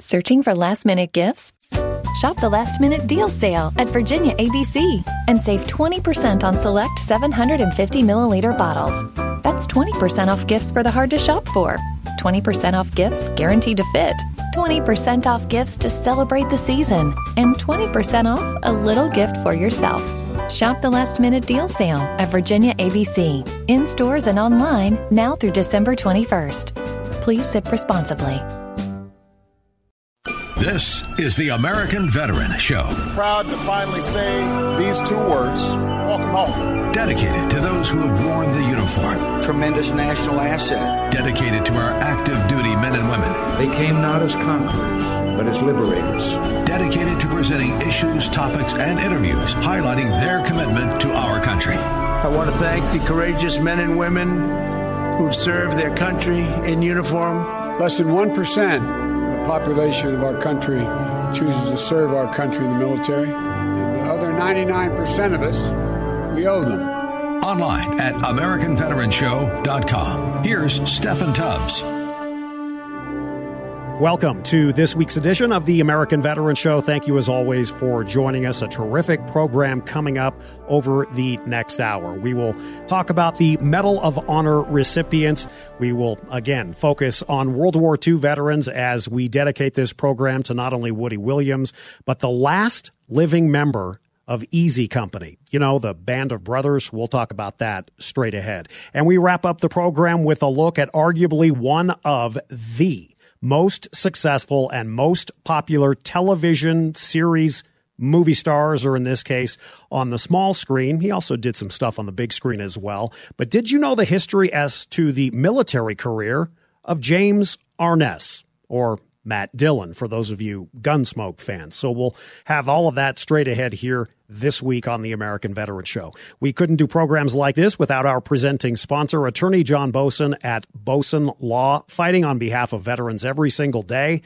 Searching for last minute gifts? Shop the last minute deal sale at Virginia ABC and save 20% on select 750 milliliter bottles. That's 20% off gifts for the hard to shop for, 20% off gifts guaranteed to fit, 20% off gifts to celebrate the season, and 20% off a little gift for yourself. Shop the last minute deal sale at Virginia ABC in stores and online now through December 21st. Please sip responsibly. This is the American Veteran Show. Proud to finally say these two words welcome home. Dedicated to those who have worn the uniform. Tremendous national asset. Dedicated to our active duty men and women. They came not as conquerors, but as liberators. Dedicated to presenting issues, topics, and interviews highlighting their commitment to our country. I want to thank the courageous men and women who've served their country in uniform. Less than 1% population of our country chooses to serve our country in the military. And the other 99% of us, we owe them. Online at AmericanVeteranShow.com. Here's Steffan Tubbs. Welcome to this week's edition of the American Veteran Show. Thank you, as always, for joining us. A terrific program coming up over the next hour. We will talk about the Medal of Honor recipients. We will, again, focus on World War II veterans as we dedicate this program to not only Woody Williams, but the last living member of Easy Company. You know, the band of brothers. We'll talk about that straight ahead. And we wrap up the program with a look at arguably one of the most successful and most popular television series movie stars, or in this case, on the small screen. He also did some stuff on the big screen as well. But did you know the history as to the military career of James Arness, or Matt Dillon, for those of you Gunsmoke fans. So we'll have all of that straight ahead here this week on the American Veteran Show. We couldn't do programs like this without our presenting sponsor, attorney John Boesen at Boesen Law, fighting on behalf of veterans every single day.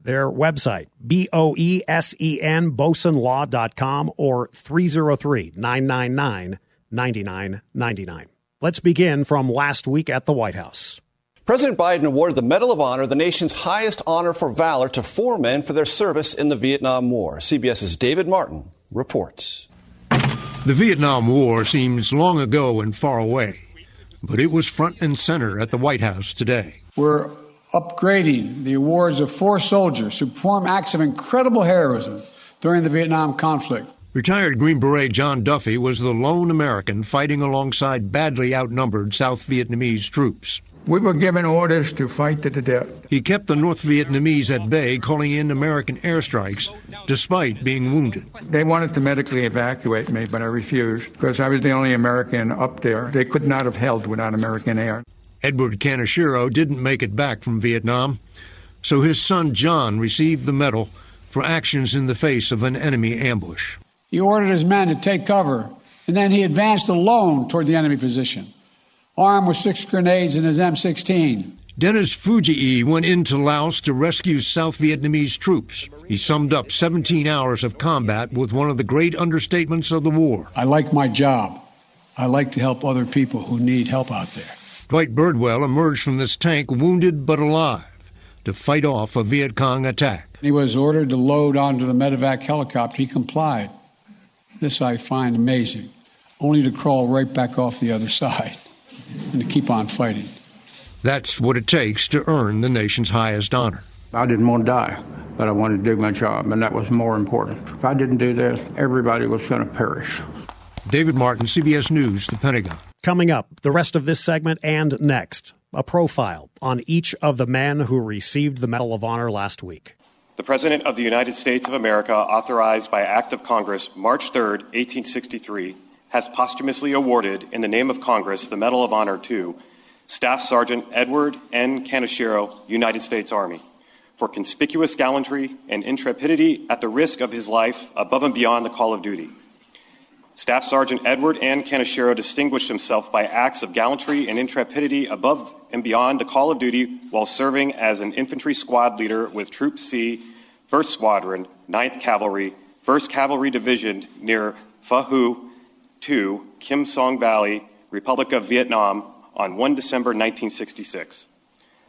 Their website, B O E S E N, BoesenLaw.com or 303 999 9999. Let's begin from last week at the White House. President Biden awarded the Medal of Honor, the nation's highest honor for valor, to four men for their service in the Vietnam War. CBS's David Martin reports. The Vietnam War seems long ago and far away, but it was front and center at the White House today. We're upgrading the awards of four soldiers who performed acts of incredible heroism during the Vietnam conflict. Retired Green Beret John Duffy was the lone American fighting alongside badly outnumbered South Vietnamese troops. We were given orders to fight to the death. He kept the North Vietnamese at bay, calling in American airstrikes, despite being wounded. They wanted to medically evacuate me, but I refused because I was the only American up there. They could not have held without American air. Edward Kaneshiro didn't make it back from Vietnam, so his son John received the medal for actions in the face of an enemy ambush. He ordered his men to take cover, and then he advanced alone toward the enemy position armed with six grenades in his M16. Dennis Fujii went into Laos to rescue South Vietnamese troops. He summed up 17 hours of combat with one of the great understatements of the war. I like my job. I like to help other people who need help out there. Dwight Birdwell emerged from this tank wounded but alive to fight off a Viet Cong attack. He was ordered to load onto the medevac helicopter. He complied. This I find amazing, only to crawl right back off the other side and to keep on fighting. That's what it takes to earn the nation's highest honor. I didn't want to die, but I wanted to do my job, and that was more important. If I didn't do this, everybody was going to perish. David Martin, CBS News, The Pentagon. Coming up, the rest of this segment and next, a profile on each of the men who received the Medal of Honor last week. The President of the United States of America, authorized by Act of Congress March 3, 1863, has posthumously awarded, in the name of Congress, the Medal of Honor to Staff Sergeant Edward N. Kaneshiro, United States Army, for conspicuous gallantry and intrepidity at the risk of his life above and beyond the call of duty. Staff Sergeant Edward N. Kaneshiro distinguished himself by acts of gallantry and intrepidity above and beyond the call of duty while serving as an infantry squad leader with Troop C, 1st Squadron, 9th Cavalry, 1st Cavalry Division near Pha Hu, to Kim Song Valley, Republic of Vietnam, on 1 December 1966.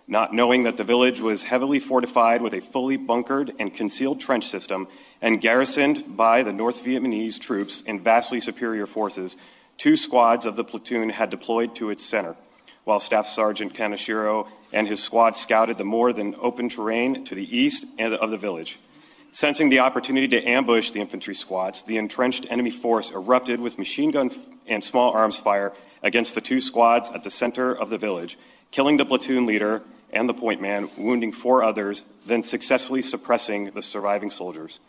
not knowing that the village was heavily fortified with a fully bunkered and concealed trench system and garrisoned by the North Vietnamese troops and vastly superior forces, two squads of the platoon had deployed to its center, while Staff Sergeant Kaneshiro and his squad scouted the more than open terrain to the east of the village. Sensing the opportunity to ambush the infantry squads, the entrenched enemy force erupted with machine gun and small arms fire against the two squads at the center of the village, killing the platoon leader and the point man, wounding four others, then successfully suppressing the surviving soldiers.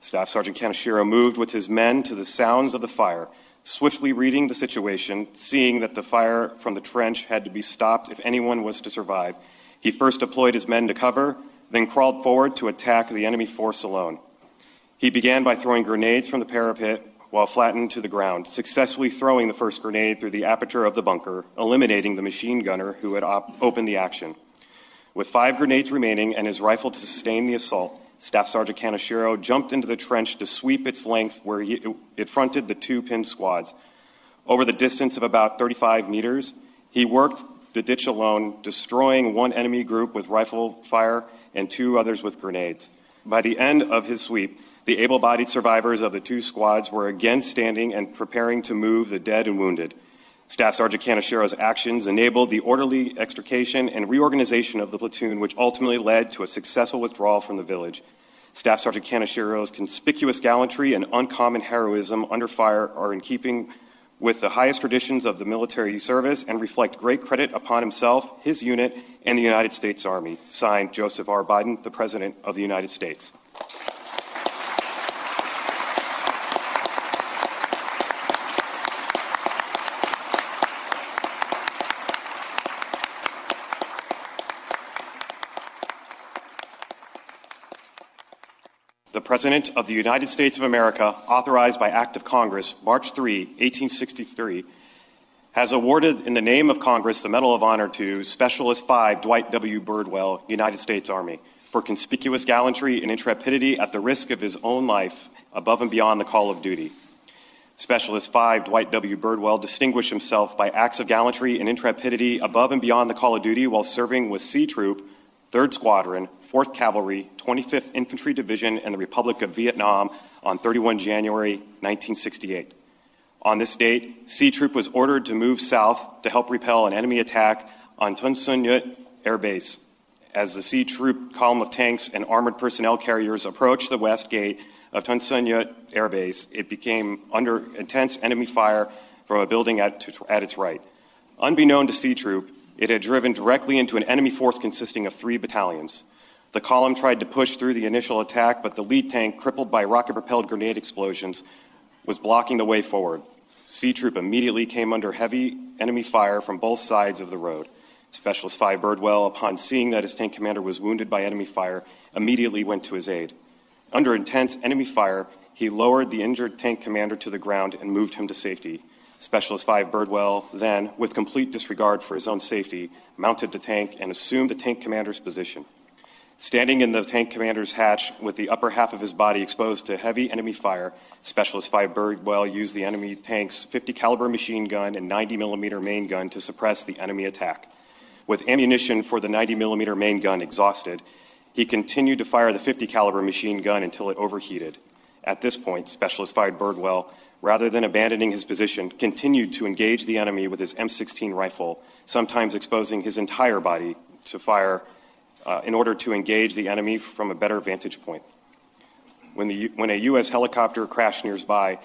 Staff Sergeant Kaneshiro moved with his men to the sounds of the fire, swiftly reading the situation, seeing that the fire from the trench had to be stopped if anyone was to survive. He first deployed his men to cover, then crawled forward to attack the enemy force alone. He began by throwing grenades from the parapet while flattened to the ground, successfully throwing the first grenade through the aperture of the bunker, eliminating the machine gunner who had op- opened the action. With five grenades remaining and his rifle to sustain the assault, Staff Sergeant Kaneshiro jumped into the trench to sweep its length where he, it fronted the two pinned squads. Over the distance of about 35 meters, he worked the ditch alone, destroying one enemy group with rifle fire and two others with grenades. By the end of his sweep, the able bodied survivors of the two squads were again standing and preparing to move the dead and wounded. Staff Sergeant Kaneshiro's actions enabled the orderly extrication and reorganization of the platoon, which ultimately led to a successful withdrawal from the village. Staff Sergeant Kaneshiro's conspicuous gallantry and uncommon heroism under fire are in keeping with the highest traditions of the military service and reflect great credit upon himself, his unit, and the United States Army. Signed, Joseph R. Biden, the President of the United States. President of the United States of America, authorized by Act of Congress, March 3, 1863, has awarded in the name of Congress the Medal of Honor to Specialist 5 Dwight W. Birdwell, United States Army, for conspicuous gallantry and intrepidity at the risk of his own life above and beyond the call of duty. Specialist 5 Dwight W. Birdwell distinguished himself by acts of gallantry and intrepidity above and beyond the call of duty while serving with C Troop, 3rd Squadron, 4th Cavalry, 25th Infantry Division, and the Republic of Vietnam on 31 January 1968. On this date, C Troop was ordered to move south to help repel an enemy attack on Tan Son Nhut Air Base. As the C Troop column of tanks and armored personnel carriers approached the west gate of Tan Son Nhut Air Base, it became under intense enemy fire from a building at, at its right. Unbeknown to C Troop, it had driven directly into an enemy force consisting of three battalions. The column tried to push through the initial attack, but the lead tank, crippled by rocket propelled grenade explosions, was blocking the way forward. C Troop immediately came under heavy enemy fire from both sides of the road. Specialist 5 Birdwell, upon seeing that his tank commander was wounded by enemy fire, immediately went to his aid. Under intense enemy fire, he lowered the injured tank commander to the ground and moved him to safety. Specialist 5 Birdwell then, with complete disregard for his own safety, mounted the tank and assumed the tank commander's position. Standing in the tank commander's hatch with the upper half of his body exposed to heavy enemy fire, Specialist 5 Birdwell used the enemy tank's 50 caliber machine gun and 90 millimeter main gun to suppress the enemy attack. With ammunition for the 90 millimeter main gun exhausted, he continued to fire the 50 caliber machine gun until it overheated. At this point, Specialist 5 Birdwell rather than abandoning his position, continued to engage the enemy with his M16 rifle, sometimes exposing his entire body to fire uh, in order to engage the enemy from a better vantage point. When, the, when a U.S. helicopter crashed nearby,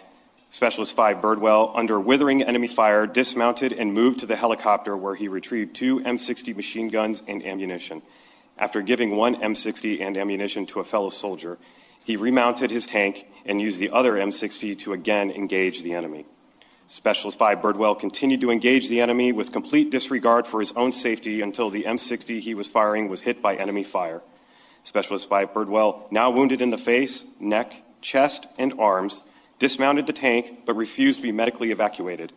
Specialist 5 Birdwell, under withering enemy fire, dismounted and moved to the helicopter where he retrieved two M60 machine guns and ammunition. After giving one M60 and ammunition to a fellow soldier, he remounted his tank and used the other M60 to again engage the enemy. Specialist 5 Birdwell continued to engage the enemy with complete disregard for his own safety until the M60 he was firing was hit by enemy fire. Specialist 5 Birdwell, now wounded in the face, neck, chest, and arms, dismounted the tank but refused to be medically evacuated.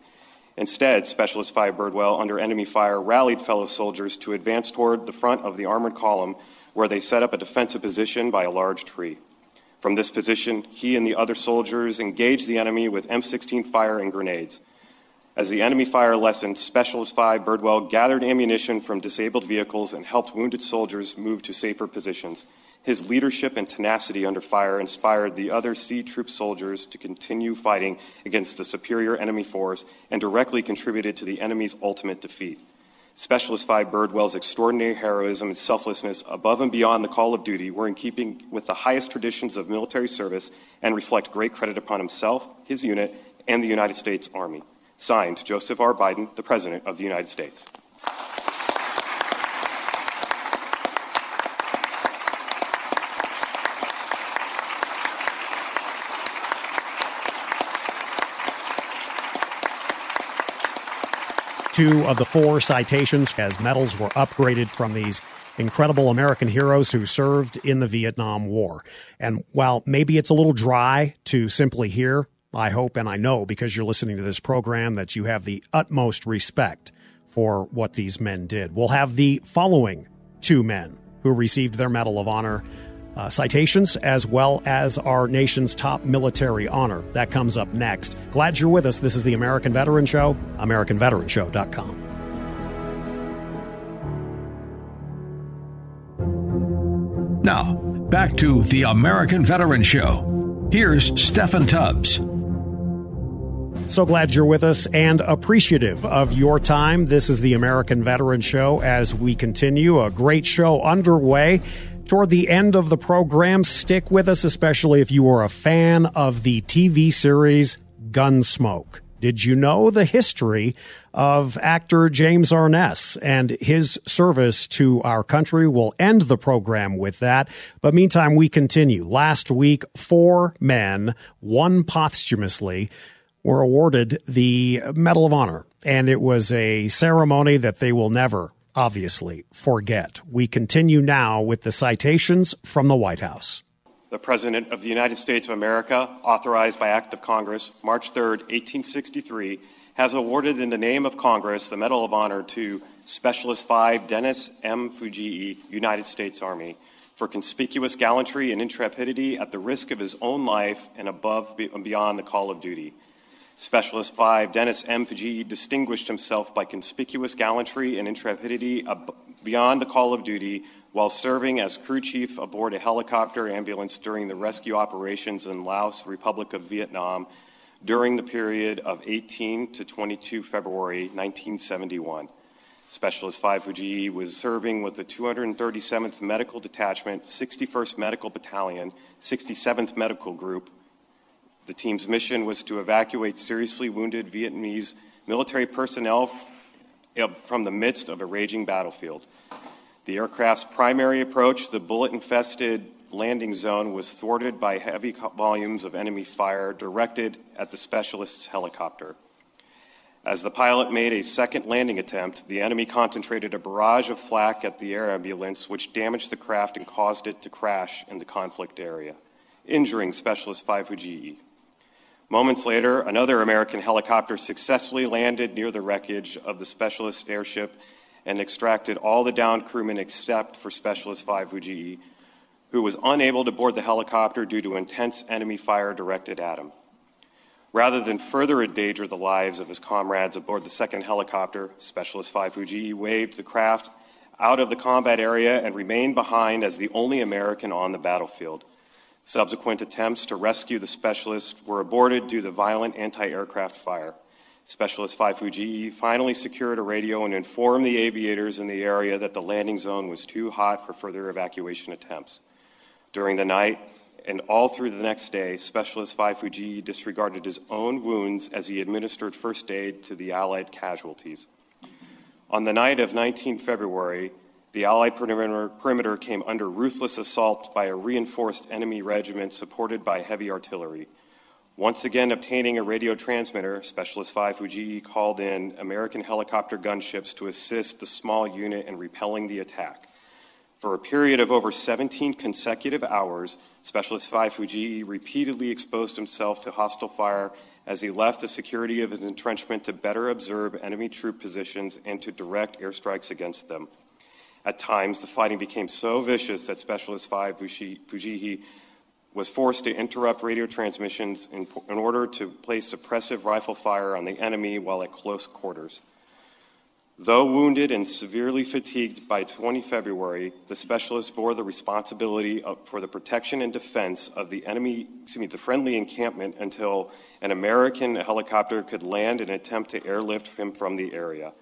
Instead, Specialist 5 Birdwell, under enemy fire, rallied fellow soldiers to advance toward the front of the armored column where they set up a defensive position by a large tree. From this position, he and the other soldiers engaged the enemy with M16 fire and grenades. As the enemy fire lessened, Specialist 5 Birdwell gathered ammunition from disabled vehicles and helped wounded soldiers move to safer positions. His leadership and tenacity under fire inspired the other C Troop soldiers to continue fighting against the superior enemy force and directly contributed to the enemy's ultimate defeat. Specialist 5 Birdwell's extraordinary heroism and selflessness above and beyond the call of duty were in keeping with the highest traditions of military service and reflect great credit upon himself, his unit, and the United States Army. Signed, Joseph R. Biden, the President of the United States. Two of the four citations as medals were upgraded from these incredible American heroes who served in the Vietnam War. And while maybe it's a little dry to simply hear I hope and I know because you're listening to this program that you have the utmost respect for what these men did. We'll have the following two men who received their Medal of Honor uh, citations as well as our nation's top military honor. That comes up next. Glad you're with us. This is the American Veteran Show, AmericanVeteranShow.com. Now, back to the American Veteran Show. Here's Steffan Tubbs. So glad you're with us and appreciative of your time. This is the American Veteran Show as we continue. A great show underway. Toward the end of the program, stick with us, especially if you are a fan of the TV series Gunsmoke. Did you know the history of actor James Arness and his service to our country? We'll end the program with that. But meantime, we continue. Last week, four men, one posthumously, were awarded the Medal of Honor. And it was a ceremony that they will never, obviously, forget. We continue now with the citations from the White House. The President of the United States of America, authorized by Act of Congress, March 3, 1863, has awarded in the name of Congress the Medal of Honor to Specialist 5 Dennis M. Fujii, United States Army, for conspicuous gallantry and intrepidity at the risk of his own life and above and beyond the call of duty. Specialist 5, Dennis M. Fujii, distinguished himself by conspicuous gallantry and intrepidity beyond the call of duty while serving as crew chief aboard a helicopter ambulance during the rescue operations in Laos, Republic of Vietnam, during the period of 18 to 22 February 1971. Specialist 5 Fujii was serving with the 237th Medical Detachment, 61st Medical Battalion, 67th Medical Group, the team's mission was to evacuate seriously wounded Vietnamese military personnel eh, from the midst of a raging battlefield. The aircraft's primary approach, the bullet infested landing zone, was thwarted by heavy volumes of enemy fire directed at the specialist's helicopter. As the pilot made a second landing attempt, the enemy concentrated a barrage of flak at the air ambulance, which damaged the craft and caused it to crash in the conflict area, injuring Specialist 5 Fujii. Moments later, another American helicopter successfully landed near the wreckage of the specialist airship and extracted all the downed crewmen except for Specialist 5 Fujii, who was unable to board the helicopter due to intense enemy fire directed at him. Rather than further endanger the lives of his comrades aboard the second helicopter, Specialist 5 Fujii waved the craft out of the combat area and remained behind as the only American on the battlefield. Subsequent attempts to rescue the specialist were aborted due to violent anti aircraft fire. Specialist 5 Fujii finally secured a radio and informed the aviators in the area that the landing zone was too hot for further evacuation attempts. During the night and all through the next day, Specialist 5 Fujii disregarded his own wounds as he administered first aid to the Allied casualties. On the night of 19 February, the Allied perimeter came under ruthless assault by a reinforced enemy regiment supported by heavy artillery. Once again, obtaining a radio transmitter, Specialist 5 Fujii called in American helicopter gunships to assist the small unit in repelling the attack. For a period of over 17 consecutive hours, Specialist 5 Fujii repeatedly exposed himself to hostile fire as he left the security of his entrenchment to better observe enemy troop positions and to direct airstrikes against them. At times, the fighting became so vicious that Specialist 5 Fujii was forced to interrupt radio transmissions in, in, order to place suppressive rifle fire on the enemy while at close quarters. Though wounded and severely fatigued by 20 February, the specialist bore the responsibility of, for the protection and defense of the enemy, excuse me, the friendly encampment until an American helicopter could land and attempt to airlift him from the area.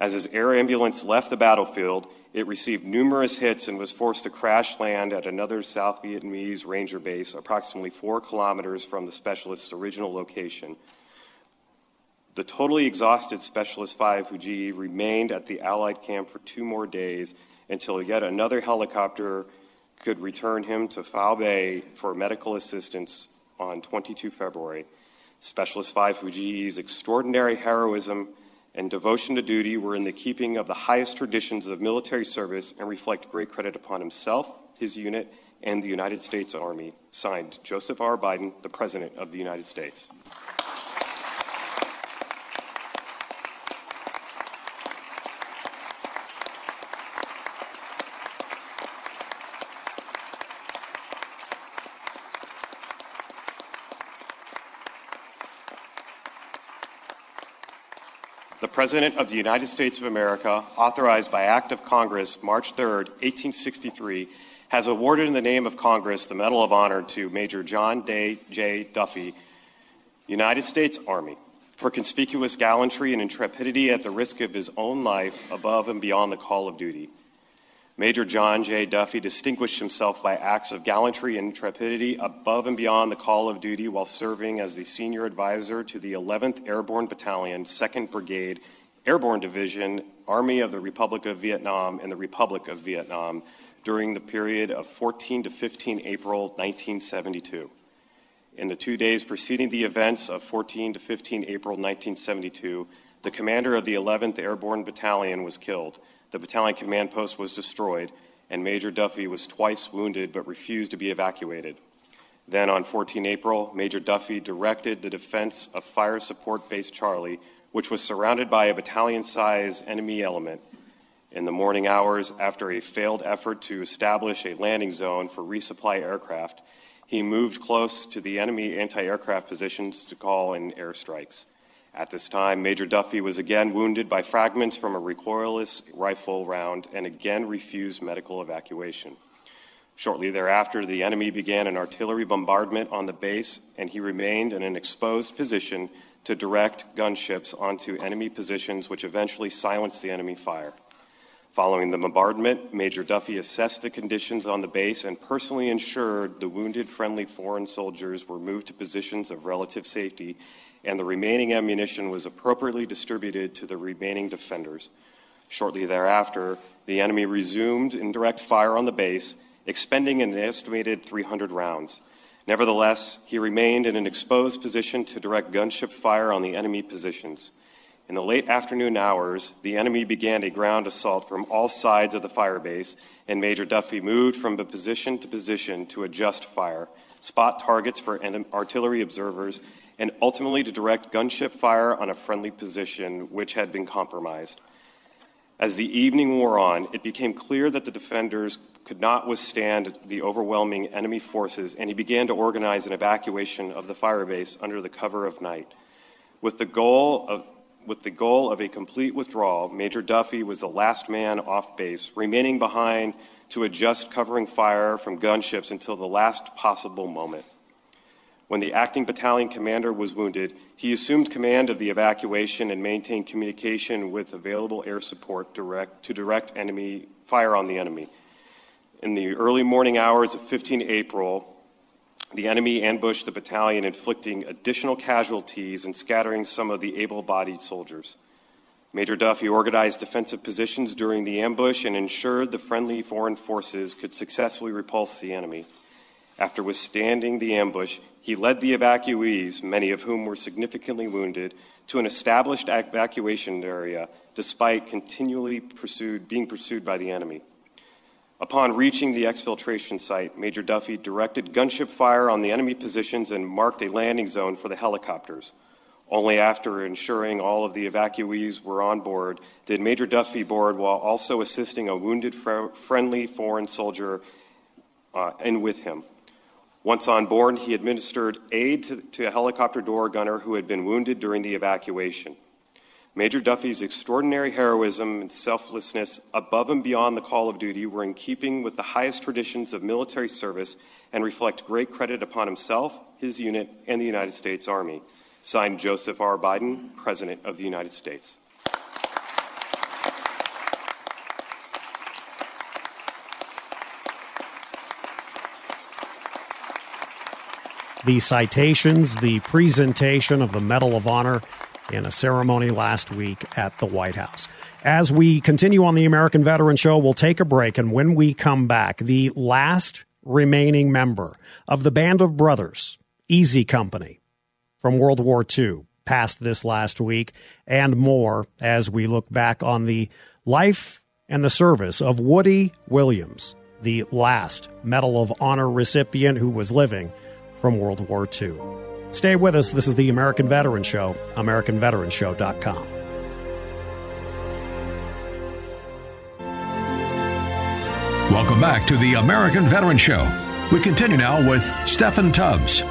As his air ambulance left the battlefield, it received numerous hits and was forced to crash land at another South Vietnamese Ranger base approximately four kilometers from the specialist's original location. The totally exhausted Specialist 5 Fujii remained at the Allied camp for two more days until yet another helicopter could return him to Phu Bai for medical assistance on 22 February. Specialist 5 Fujii's extraordinary heroism and devotion to duty were in the keeping of the highest traditions of military service and reflect great credit upon himself, his unit, and the United States Army. Signed, Joseph R. Biden, the President of the United States. President of the United States of America, authorized by Act of Congress March 3, 1863, has awarded in the name of Congress the Medal of Honor to Major John Day J. Duffy, United States Army, for conspicuous gallantry and intrepidity at the risk of his own life above and beyond the call of duty. Major John J. Duffy distinguished himself by acts of gallantry and intrepidity above and beyond the call of duty while serving as the senior advisor to the 11th Airborne Battalion, 2nd Brigade, Airborne Division, Army of the Republic of Vietnam, and the Republic of Vietnam during the period of 14 to 15 April 1972. In the two days preceding the events of 14 to 15 April 1972, the commander of the 11th Airborne Battalion was killed the battalion command post was destroyed, and Major Duffy was twice wounded but refused to be evacuated. Then, on 14 April, Major Duffy directed the defense of Fire Support Base Charlie, which was surrounded by a battalion sized enemy element. In the morning hours, after a failed effort to establish a landing zone for resupply aircraft, he moved close to the enemy anti aircraft positions to call in airstrikes. At this time, Major Duffy was again wounded by fragments from a recoilless rifle round and again refused medical evacuation. Shortly thereafter, the enemy began an artillery bombardment on the base, and he remained in an exposed position to direct gunships onto enemy positions, which eventually silenced the enemy fire. Following the bombardment, Major Duffy assessed the conditions on the base and personally ensured the wounded friendly foreign soldiers were moved to positions of relative safety and the remaining ammunition was appropriately distributed to the remaining defenders. Shortly thereafter, the enemy resumed indirect fire on the base, expending an estimated 300 rounds. Nevertheless, he remained in an exposed position to direct gunship fire on the enemy positions. In the late afternoon hours, the enemy began a ground assault from all sides of the fire base, and Major Duffy moved from position to position to adjust fire, spot targets for artillery observers, and ultimately to direct gunship fire on a friendly position which had been compromised. As the evening wore on, it became clear that the defenders could not withstand the overwhelming enemy forces, and he began to organize an evacuation of the firebase under the cover of night. With the goal of with the goal of a complete withdrawal, Major Duffy was the last man off base, remaining behind to adjust covering fire from gunships until the last possible moment. When the acting battalion commander was wounded, he assumed command of the evacuation and maintained communication with available air support direct, to direct enemy fire on the enemy. In the early morning hours of 15 April, the enemy ambushed the battalion, inflicting additional casualties and scattering some of the able bodied soldiers. Major Duffy organized defensive positions during the ambush and ensured the friendly foreign forces could successfully repulse the enemy. After withstanding the ambush, he led the evacuees, many of whom were significantly wounded, to an established evacuation area despite continually pursued, being pursued by the enemy. Upon reaching the exfiltration site, Major Duffy directed gunship fire on the enemy positions and marked a landing zone for the helicopters. Only after ensuring all of the evacuees were on board did Major Duffy board while also assisting a wounded fr- friendly foreign soldier uh, in with him. Once on board, he administered aid to, to a helicopter door gunner who had been wounded during the evacuation. Major Duffy's extraordinary heroism and selflessness above and beyond the call of duty were in keeping with the highest traditions of military service and reflect great credit upon himself, his unit, and the United States Army. Signed Joseph R. Biden, President of the United States. The citations, the presentation of the Medal of Honor in a ceremony last week at the White House. As we continue on the American Veteran Show, we'll take a break. And when we come back, the last remaining member of the Band of Brothers, Easy Company, from World War II, passed this last week, and more as we look back on the life and the service of Woody Williams, the last Medal of Honor recipient who was living from World War II. Stay with us. This is the American Veteran Show, AmericanVeteranShow.com. Welcome back to the American Veteran Show. We continue now with Steffan Tubbs.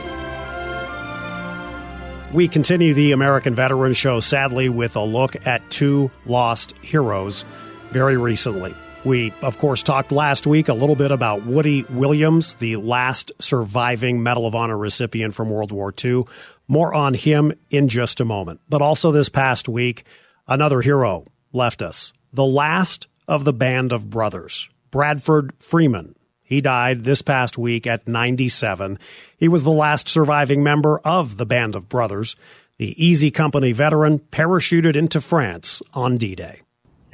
We continue the American Veteran Show, sadly, with a look at two lost heroes very recently. We, of course, talked last week a little bit about Woody Williams, the last surviving Medal of Honor recipient from World War II. More on him in just a moment. But also this past week, another hero left us. The last of the band of brothers, Bradford Freeman. He died this past week at 97. He was the last surviving member of the Band of Brothers. The Easy Company veteran parachuted into France on D Day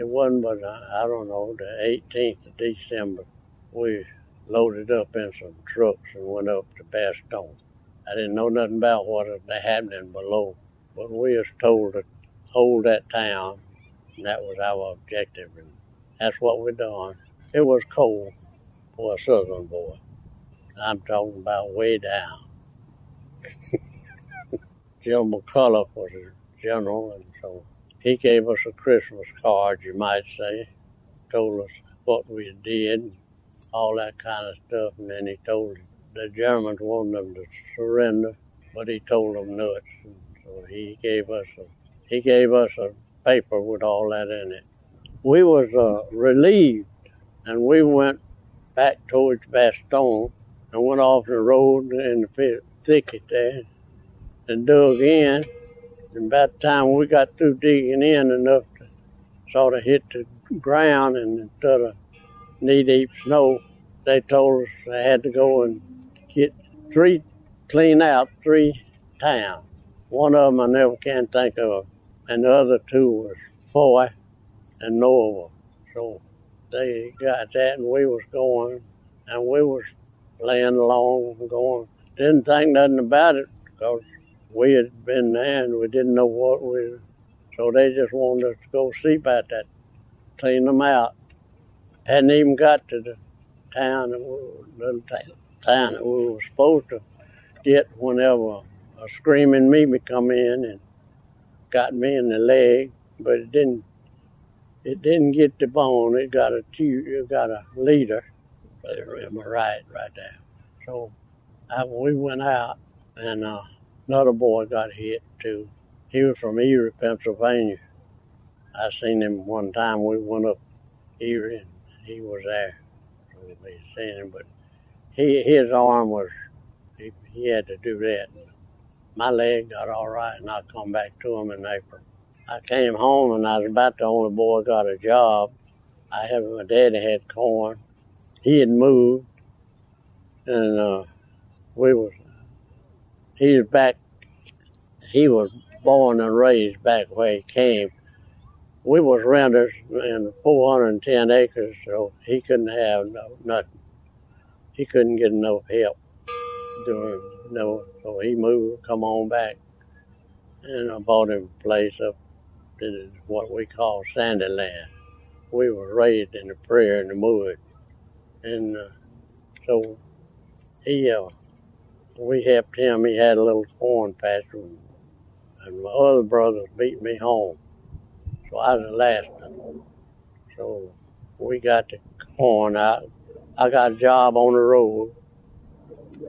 it wasn't but, uh, I don't know, the 18th of December, we loaded up in some trucks and went up to Bastogne. I didn't know nothing about what was happening below, but we was told to hold that town, and that was our objective, and that's what we done. It was cold for a southern boy. I'm talking about way down. Jim McCullough was a general, and so he gave us a Christmas card, you might say, told us what we did, all that kind of stuff, and then he told the Germans wanted them to surrender, but he told them nuts. And so he gave us a he gave us a paper with all that in it. We was uh, relieved, and we went back towards Bastogne and went off the road in the thicket there and dug in and by the time we got through digging in enough to sort of hit the ground and instead of knee deep snow, they told us they had to go and get three, clean out three towns. One of them I never can think of, and the other two was Foy and Noville. So they got that, and we was going, and we was laying along going. Didn't think nothing about it because we had been there and we didn't know what we so they just wanted us to go see about that, clean them out. Hadn't even got to the town, the little town that we were supposed to get whenever a screaming Mimi come in and got me in the leg, but it didn't. It didn't get the bone. It got a tube. It got a leader. Am I right? Right there. So I, we went out and. Uh, Another boy got hit too. He was from Erie, Pennsylvania. I seen him one time. We went up Erie and he was there. So we seen him, but he his arm was he, he had to do that. My leg got all right, and I come back to him in April. I came home and I was about the only boy got a job. I had my daddy had corn. He had moved, and uh, we was he's back. He was born and raised back where he came. We was renters in 410 acres, so he couldn't have no, nothing. He couldn't get enough help doing no, so he moved, come on back, and I bought him a place up in what we call sandy land. We were raised in the prairie in the mud, and uh, so he uh, we helped him. He had a little corn patch, and my other brothers beat me home. So I was the last one. So we got the corn out. I got a job on the road.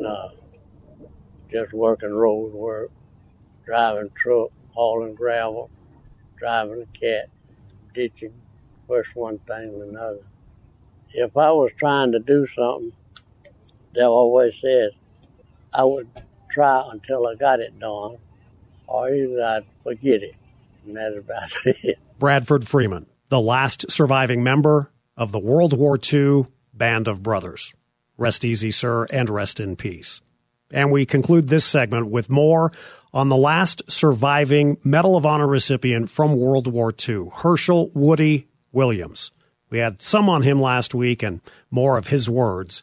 Uh, just working road work, driving truck, hauling gravel, driving a cat, ditching, first one thing and another. If I was trying to do something, they always said I would try until I got it done, or either I'd forget it. And that's about it. Bradford Freeman, the last surviving member of the World War II Band of Brothers. Rest easy, sir, and rest in peace. And we conclude this segment with more on the last surviving Medal of Honor recipient from World War II, Herschel Woody Williams. We had some on him last week and more of his words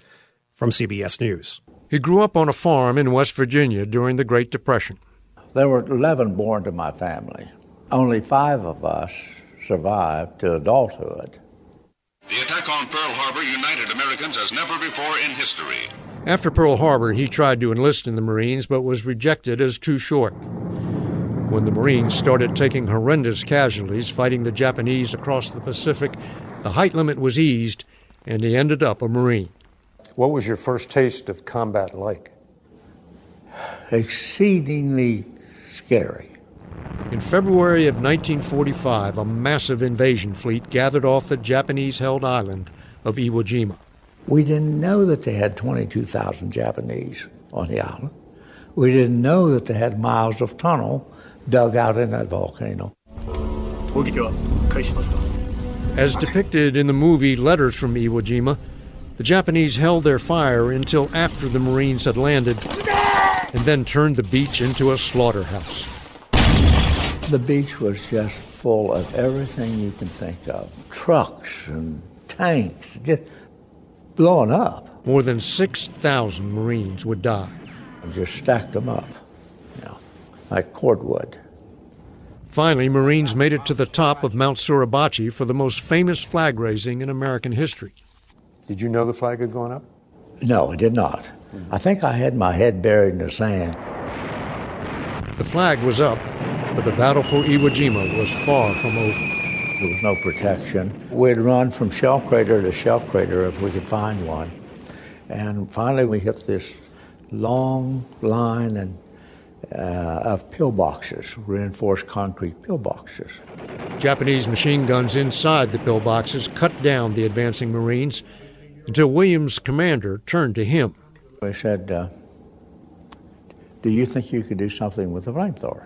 from CBS News. He grew up on a farm in West Virginia during the Great Depression. There were 11 born to my family. Only five of us survived to adulthood. The attack on Pearl Harbor united Americans as never before in history. After Pearl Harbor, he tried to enlist in the Marines but was rejected as too short. When the Marines started taking horrendous casualties fighting the Japanese across the Pacific, the height limit was eased and he ended up a Marine. What was your first taste of combat like? Exceedingly scary. In February of 1945, a massive invasion fleet gathered off the Japanese held island of Iwo Jima. We didn't know that they had 22,000 Japanese on the island. We didn't know that they had miles of tunnel dug out in that volcano. As depicted in the movie Letters from Iwo Jima, the Japanese held their fire until after the Marines had landed and then turned the beach into a slaughterhouse. The beach was just full of everything you can think of trucks and tanks, just blowing up. More than 6,000 Marines would die. And just stacked them up, you know, like cordwood. Finally, Marines made it to the top of Mount Suribachi for the most famous flag raising in American history. Did you know the flag had gone up? No, I did not. I think I had my head buried in the sand. The flag was up, but the battle for Iwo Jima was far from over. There was no protection. We'd run from shell crater to shell crater if we could find one. And finally, we hit this long line and, uh, of pillboxes, reinforced concrete pillboxes. Japanese machine guns inside the pillboxes cut down the advancing Marines until Williams' commander turned to him. I said, uh, Do you think you could do something with the flamethrower?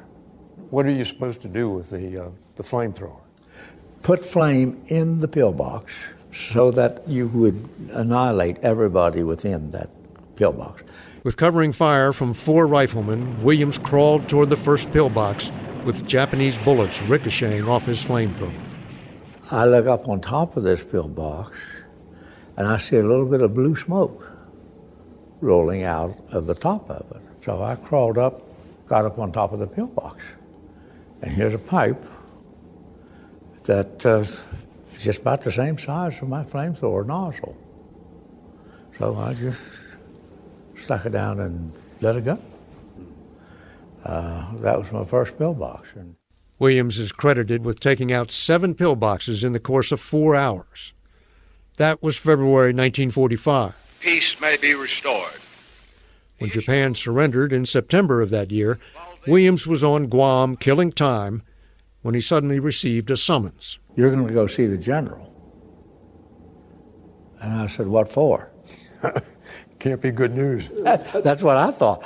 What are you supposed to do with the, uh, the flamethrower? Put flame in the pillbox so that you would annihilate everybody within that pillbox. With covering fire from four riflemen, Williams crawled toward the first pillbox with Japanese bullets ricocheting off his flamethrower. I look up on top of this pillbox and I see a little bit of blue smoke rolling out of the top of it. So I crawled up, got up on top of the pillbox, and here's a pipe that uh, just about the same size as my flamethrower nozzle. So I just stuck it down and let it go. Uh, that was my first pillbox. And Williams is credited with taking out seven pillboxes in the course of four hours. That was February 1945. Peace may be restored. When Japan surrendered in September of that year, Williams was on Guam killing time when he suddenly received a summons. You're going to go see the general. And I said, What for? Can't be good news. That's what I thought.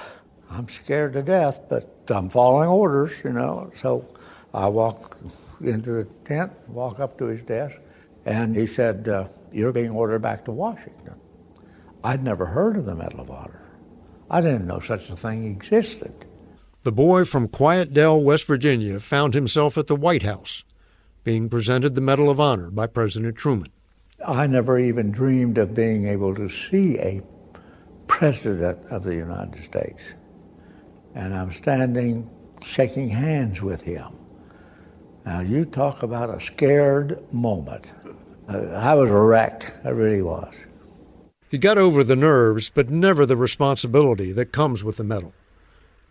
I'm scared to death, but I'm following orders, you know. So I walk into the tent, walk up to his desk, and he said, uh, You're being ordered back to Washington. I'd never heard of the Medal of Honor. I didn't know such a thing existed. The boy from Quiet Dell, West Virginia, found himself at the White House, being presented the Medal of Honor by President Truman. I never even dreamed of being able to see a president of the United States. And I'm standing shaking hands with him. Now, you talk about a scared moment. I was a wreck. I really was. He got over the nerves, but never the responsibility that comes with the medal,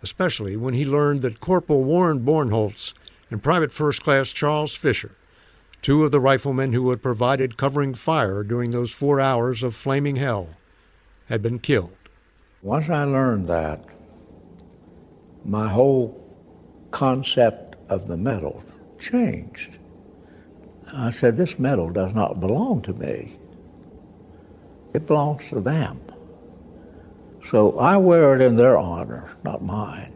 especially when he learned that Corporal Warren Bornholz and Private First Class Charles Fisher, two of the riflemen who had provided covering fire during those four hours of flaming hell, had been killed. Once I learned that, my whole concept of the medal changed. I said, This medal does not belong to me, it belongs to them. So I wear it in their honor, not mine.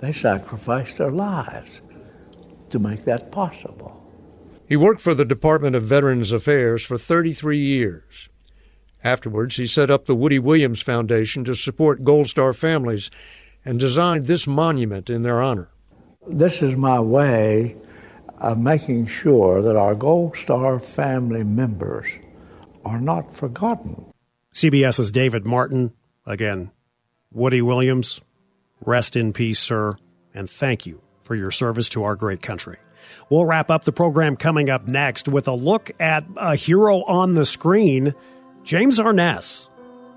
They sacrificed their lives to make that possible. He worked for the Department of Veterans Affairs for 33 years. Afterwards, he set up the Woody Williams Foundation to support Gold Star families and designed this monument in their honor. This is my way of making sure that our Gold Star family members are not forgotten. CBS's David Martin, again, Woody Williams, rest in peace, sir, and thank you for your service to our great country. We'll wrap up the program coming up next with a look at a hero on the screen, James Arness,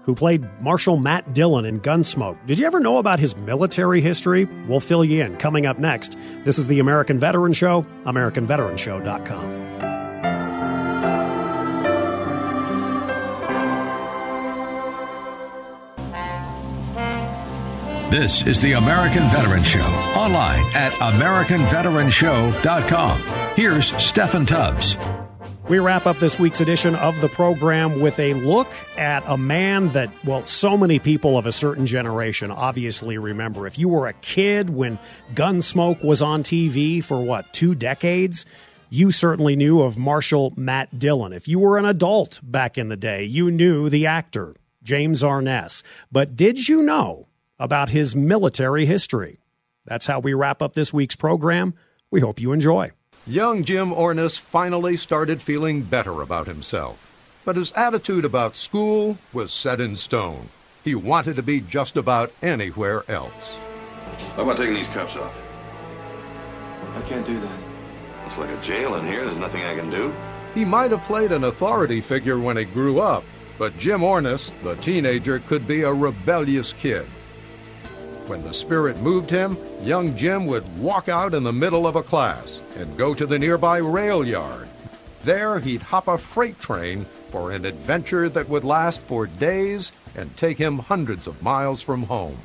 who played Marshal Matt Dillon in Gunsmoke. Did you ever know about his military history? We'll fill you in coming up next. This is the American Veteran Show, AmericanVeteranShow.com. This is the American Veteran Show, online at AmericanVeteranShow.com. Here's Steffan Tubbs. We wrap up this week's edition of the program with a look at a man that, well, so many people of a certain generation obviously remember. If you were a kid when Gunsmoke was on TV for what, two decades? You certainly knew of Marshal Matt Dillon. If you were an adult back in the day, you knew the actor, James Arness. But did you know about his military history? That's how we wrap up this week's program. We hope you enjoy. Young Jim Arness finally started feeling better about himself. But his attitude about school was set in stone. He wanted to be just about anywhere else. How about taking these cuffs off? I can't do that. It's like a jail in here. There's nothing I can do. He might have played an authority figure when he grew up, but Jim Arness, the teenager, could be a rebellious kid. When the spirit moved him, young Jim would walk out in the middle of a class and go to the nearby rail yard. There, he'd hop a freight train for an adventure that would last for days and take him hundreds of miles from home.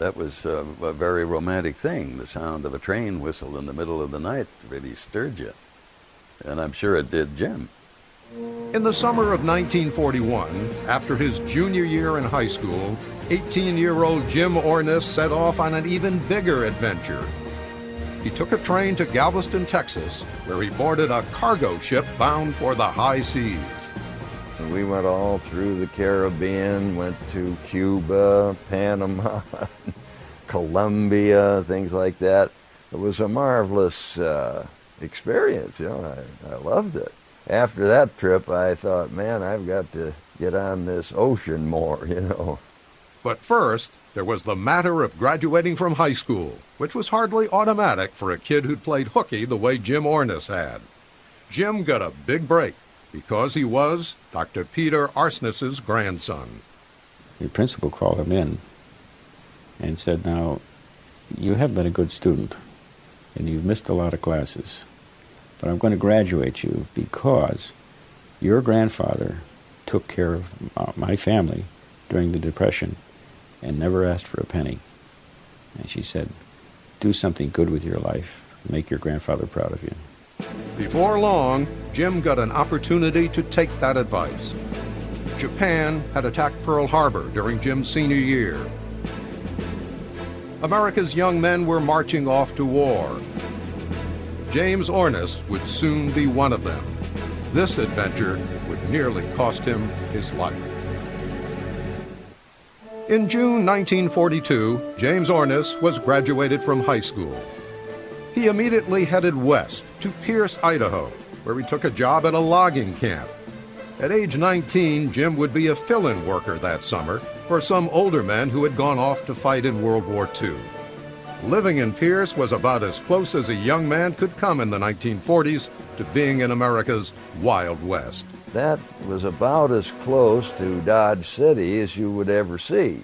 That was uh, a very romantic thing. The sound of a train whistle in the middle of the night really stirred you. And I'm sure it did Jim. In the summer of 1941, after his junior year in high school, 18 year old Jim Arness set off on an even bigger adventure. He took a train to Galveston, Texas, where he boarded a cargo ship bound for the high seas. We went all through the Caribbean, went to Cuba, Panama, Colombia, things like that. It was a marvelous uh, experience, you know, I, I loved it. After that trip, I thought, man, I've got to get on this ocean more, you know. But first, there was the matter of graduating from high school, which was hardly automatic for a kid who'd played hooky the way Jim Arness had. Jim got a big break because he was Dr. Peter Arness's grandson. The principal called him in and said, Now, you have been a good student and you've missed a lot of classes, but I'm going to graduate you because your grandfather took care of uh, my family during the Depression and never asked for a penny. And she said, Do something good with your life. Make your grandfather proud of you. Before long, Jim got an opportunity to take that advice. Japan had attacked Pearl Harbor during Jim's senior year. America's young men were marching off to war. James Arness would soon be one of them. This adventure would nearly cost him his life. In June 1942, James Arness was graduated from high school. He immediately headed west to Pierce, Idaho, where he took a job at a logging camp. At age 19, Jim would be a fill in worker that summer for some older men who had gone off to fight in World War II. Living in Pierce was about as close as a young man could come in the 1940s to being in America's Wild West. That was about as close to Dodge City as you would ever see.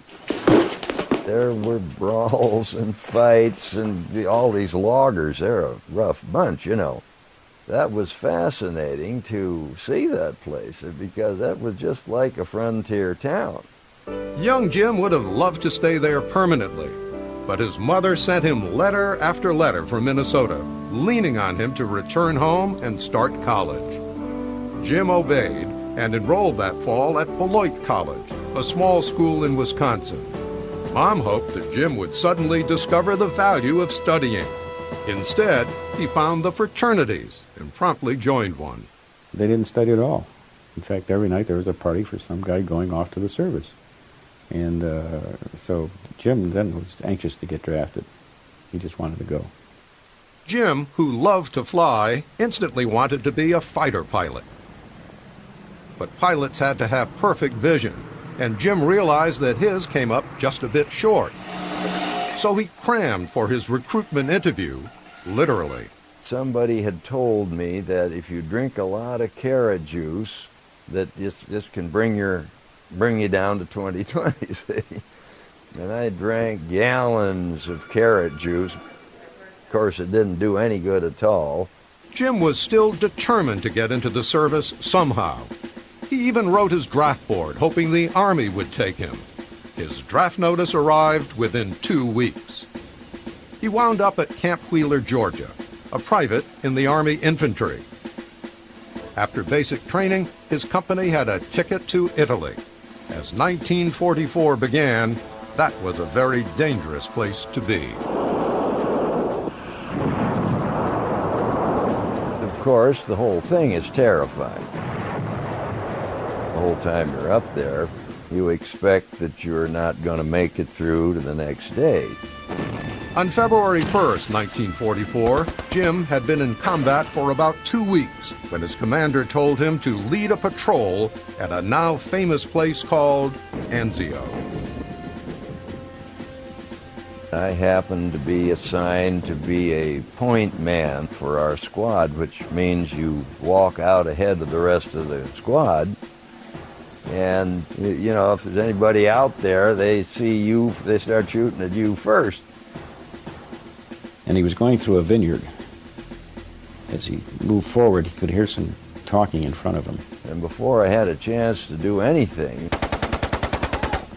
There were brawls and fights and all these loggers. They're a rough bunch, you know. That was fascinating to see that place uh, because that was just like a frontier town. Young Jim would have loved to stay there permanently, But his mother sent him letter after letter from Minnesota, leaning on him to return home and start college. Jim obeyed and enrolled that fall at Beloit College, a small school in Wisconsin. Mom hoped that Jim would suddenly discover the value of studying. Instead, he found the fraternities and promptly joined one. They didn't study at all. In fact, every night there was a party for some guy going off to the service. And uh, so Jim then was anxious to get drafted. He just wanted to go. Jim, who loved to fly, instantly wanted to be a fighter pilot. But pilots had to have perfect vision, and Jim realized that his came up just a bit short. So he crammed for his recruitment interview, literally. Somebody had told me that if you drink a lot of carrot juice, that this, this can bring your bring you down to 2020, see? And I drank gallons of carrot juice. Of course, it didn't do any good at all. Jim was still determined to get into the service somehow. He even wrote his draft board, hoping the Army would take him. His draft notice arrived within two weeks. He wound up at Camp Wheeler, Georgia, a private in the Army infantry. After basic training, his company had a ticket to Italy. As 1944 began, that was a very dangerous place to be. Of course, the whole thing is terrifying. The whole time you're up there, you expect that you're not going to make it through to the next day. On February 1st, 1944, Jim had been in combat for about two weeks when his commander told him to lead a patrol at a now famous place called Anzio. I happened to be assigned to be a point man for our squad, which means you walk out ahead of the rest of the squad. And, you know, if there's anybody out there, they see you, they start shooting at you first and he was going through a vineyard. As he moved forward, he could hear some talking in front of him. And before I had a chance to do anything,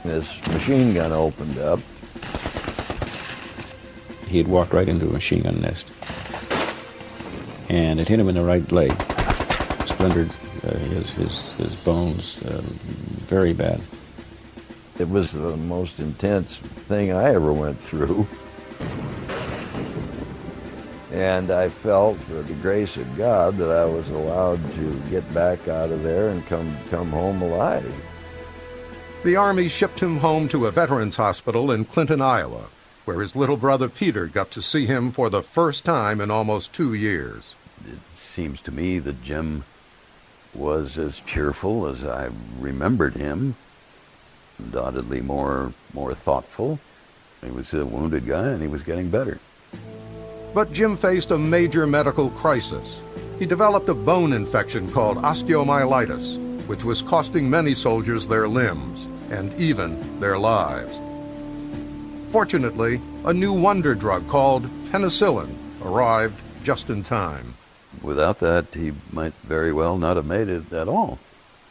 this machine gun opened up. He had walked right into a machine gun nest. And it hit him in the right leg. Splintered his, his, his bones uh, very bad. It was the most intense thing I ever went through. And I felt, for the grace of God, that I was allowed to get back out of there and come, come home alive. The Army shipped him home to a veterans hospital in Clinton, Iowa, where his little brother Peter got to see him for the first time in almost two years. It seems to me that Jim was as cheerful as I remembered him, undoubtedly more, more thoughtful. He was a wounded guy and he was getting better. But Jim faced a major medical crisis. He developed a bone infection called osteomyelitis, which was costing many soldiers their limbs and even their lives. Fortunately, a new wonder drug called penicillin arrived just in time. Without that, he might very well not have made it at all.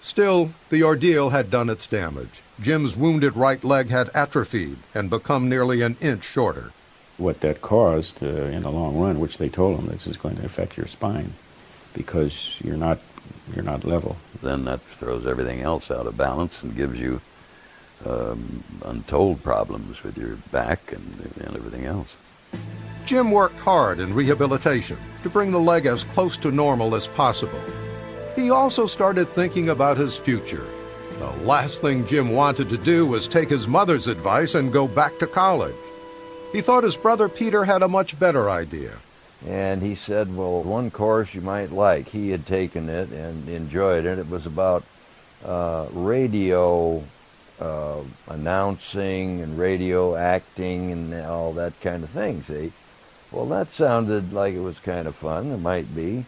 Still, the ordeal had done its damage. Jim's wounded right leg had atrophied and become nearly an inch shorter what that caused uh, in the long run, which they told him this is going to affect your spine because you're not you're not level. Then that throws everything else out of balance and gives you um, untold problems with your back and, and everything else. Jim worked hard in rehabilitation to bring the leg as close to normal as possible. He also started thinking about his future. The last thing Jim wanted to do was take his mother's advice and go back to college. He thought his brother Peter had a much better idea. And he said, well, one course you might like. He had taken it and enjoyed it. It was about uh, radio uh, announcing and radio acting and all that kind of thing, see? Well, that sounded like it was kind of fun. It might be.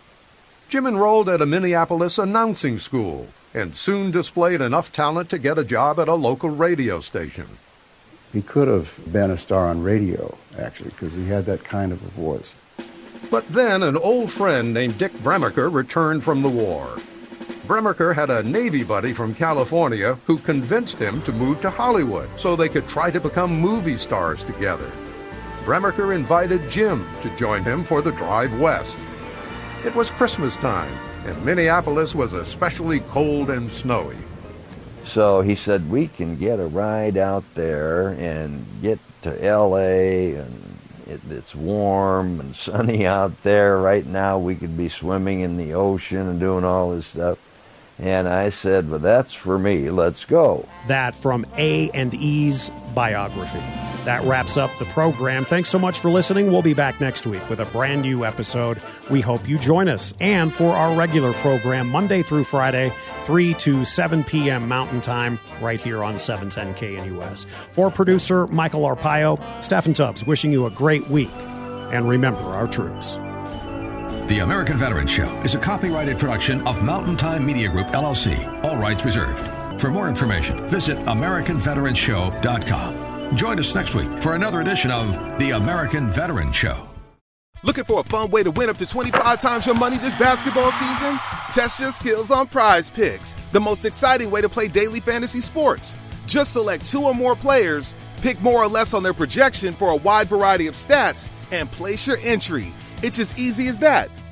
Jim enrolled at a Minneapolis announcing school and soon displayed enough talent to get a job at a local radio station. He could have been a star on radio, actually, because he had that kind of a voice. But then an old friend named Dick Bremaker returned from the war. Bremaker had a Navy buddy from California who convinced him to move to Hollywood so they could try to become movie stars together. Bremacher invited Jim to join him for the drive west. It was Christmas time, and Minneapolis was especially cold and snowy. So he said, We can get a ride out there and get to LA, and it, it's warm and sunny out there. Right now, we could be swimming in the ocean and doing all this stuff. And I said, Well, that's for me. Let's go. That from A and E's biography. That wraps up the program. Thanks so much for listening. We'll be back next week with a brand new episode. We hope you join us. And for our regular program, Monday through Friday, 3 to 7 p.m. Mountain Time, right here on 710 KNUS. For producer Michael Arpaio, Steffan Tubbs wishing you a great week. And remember our troops. The American Veteran Show is a copyrighted production of Mountain Time Media Group, LLC. All rights reserved. For more information, visit AmericanVeteranShow.com. Join us next week for another edition of The American Veteran Show. Looking for a fun way to win up to 25 times your money this basketball season? Test your skills on prize picks, the most exciting way to play daily fantasy sports. Just select two or more players, pick more or less on their projection for a wide variety of stats, and place your entry. It's as easy as that.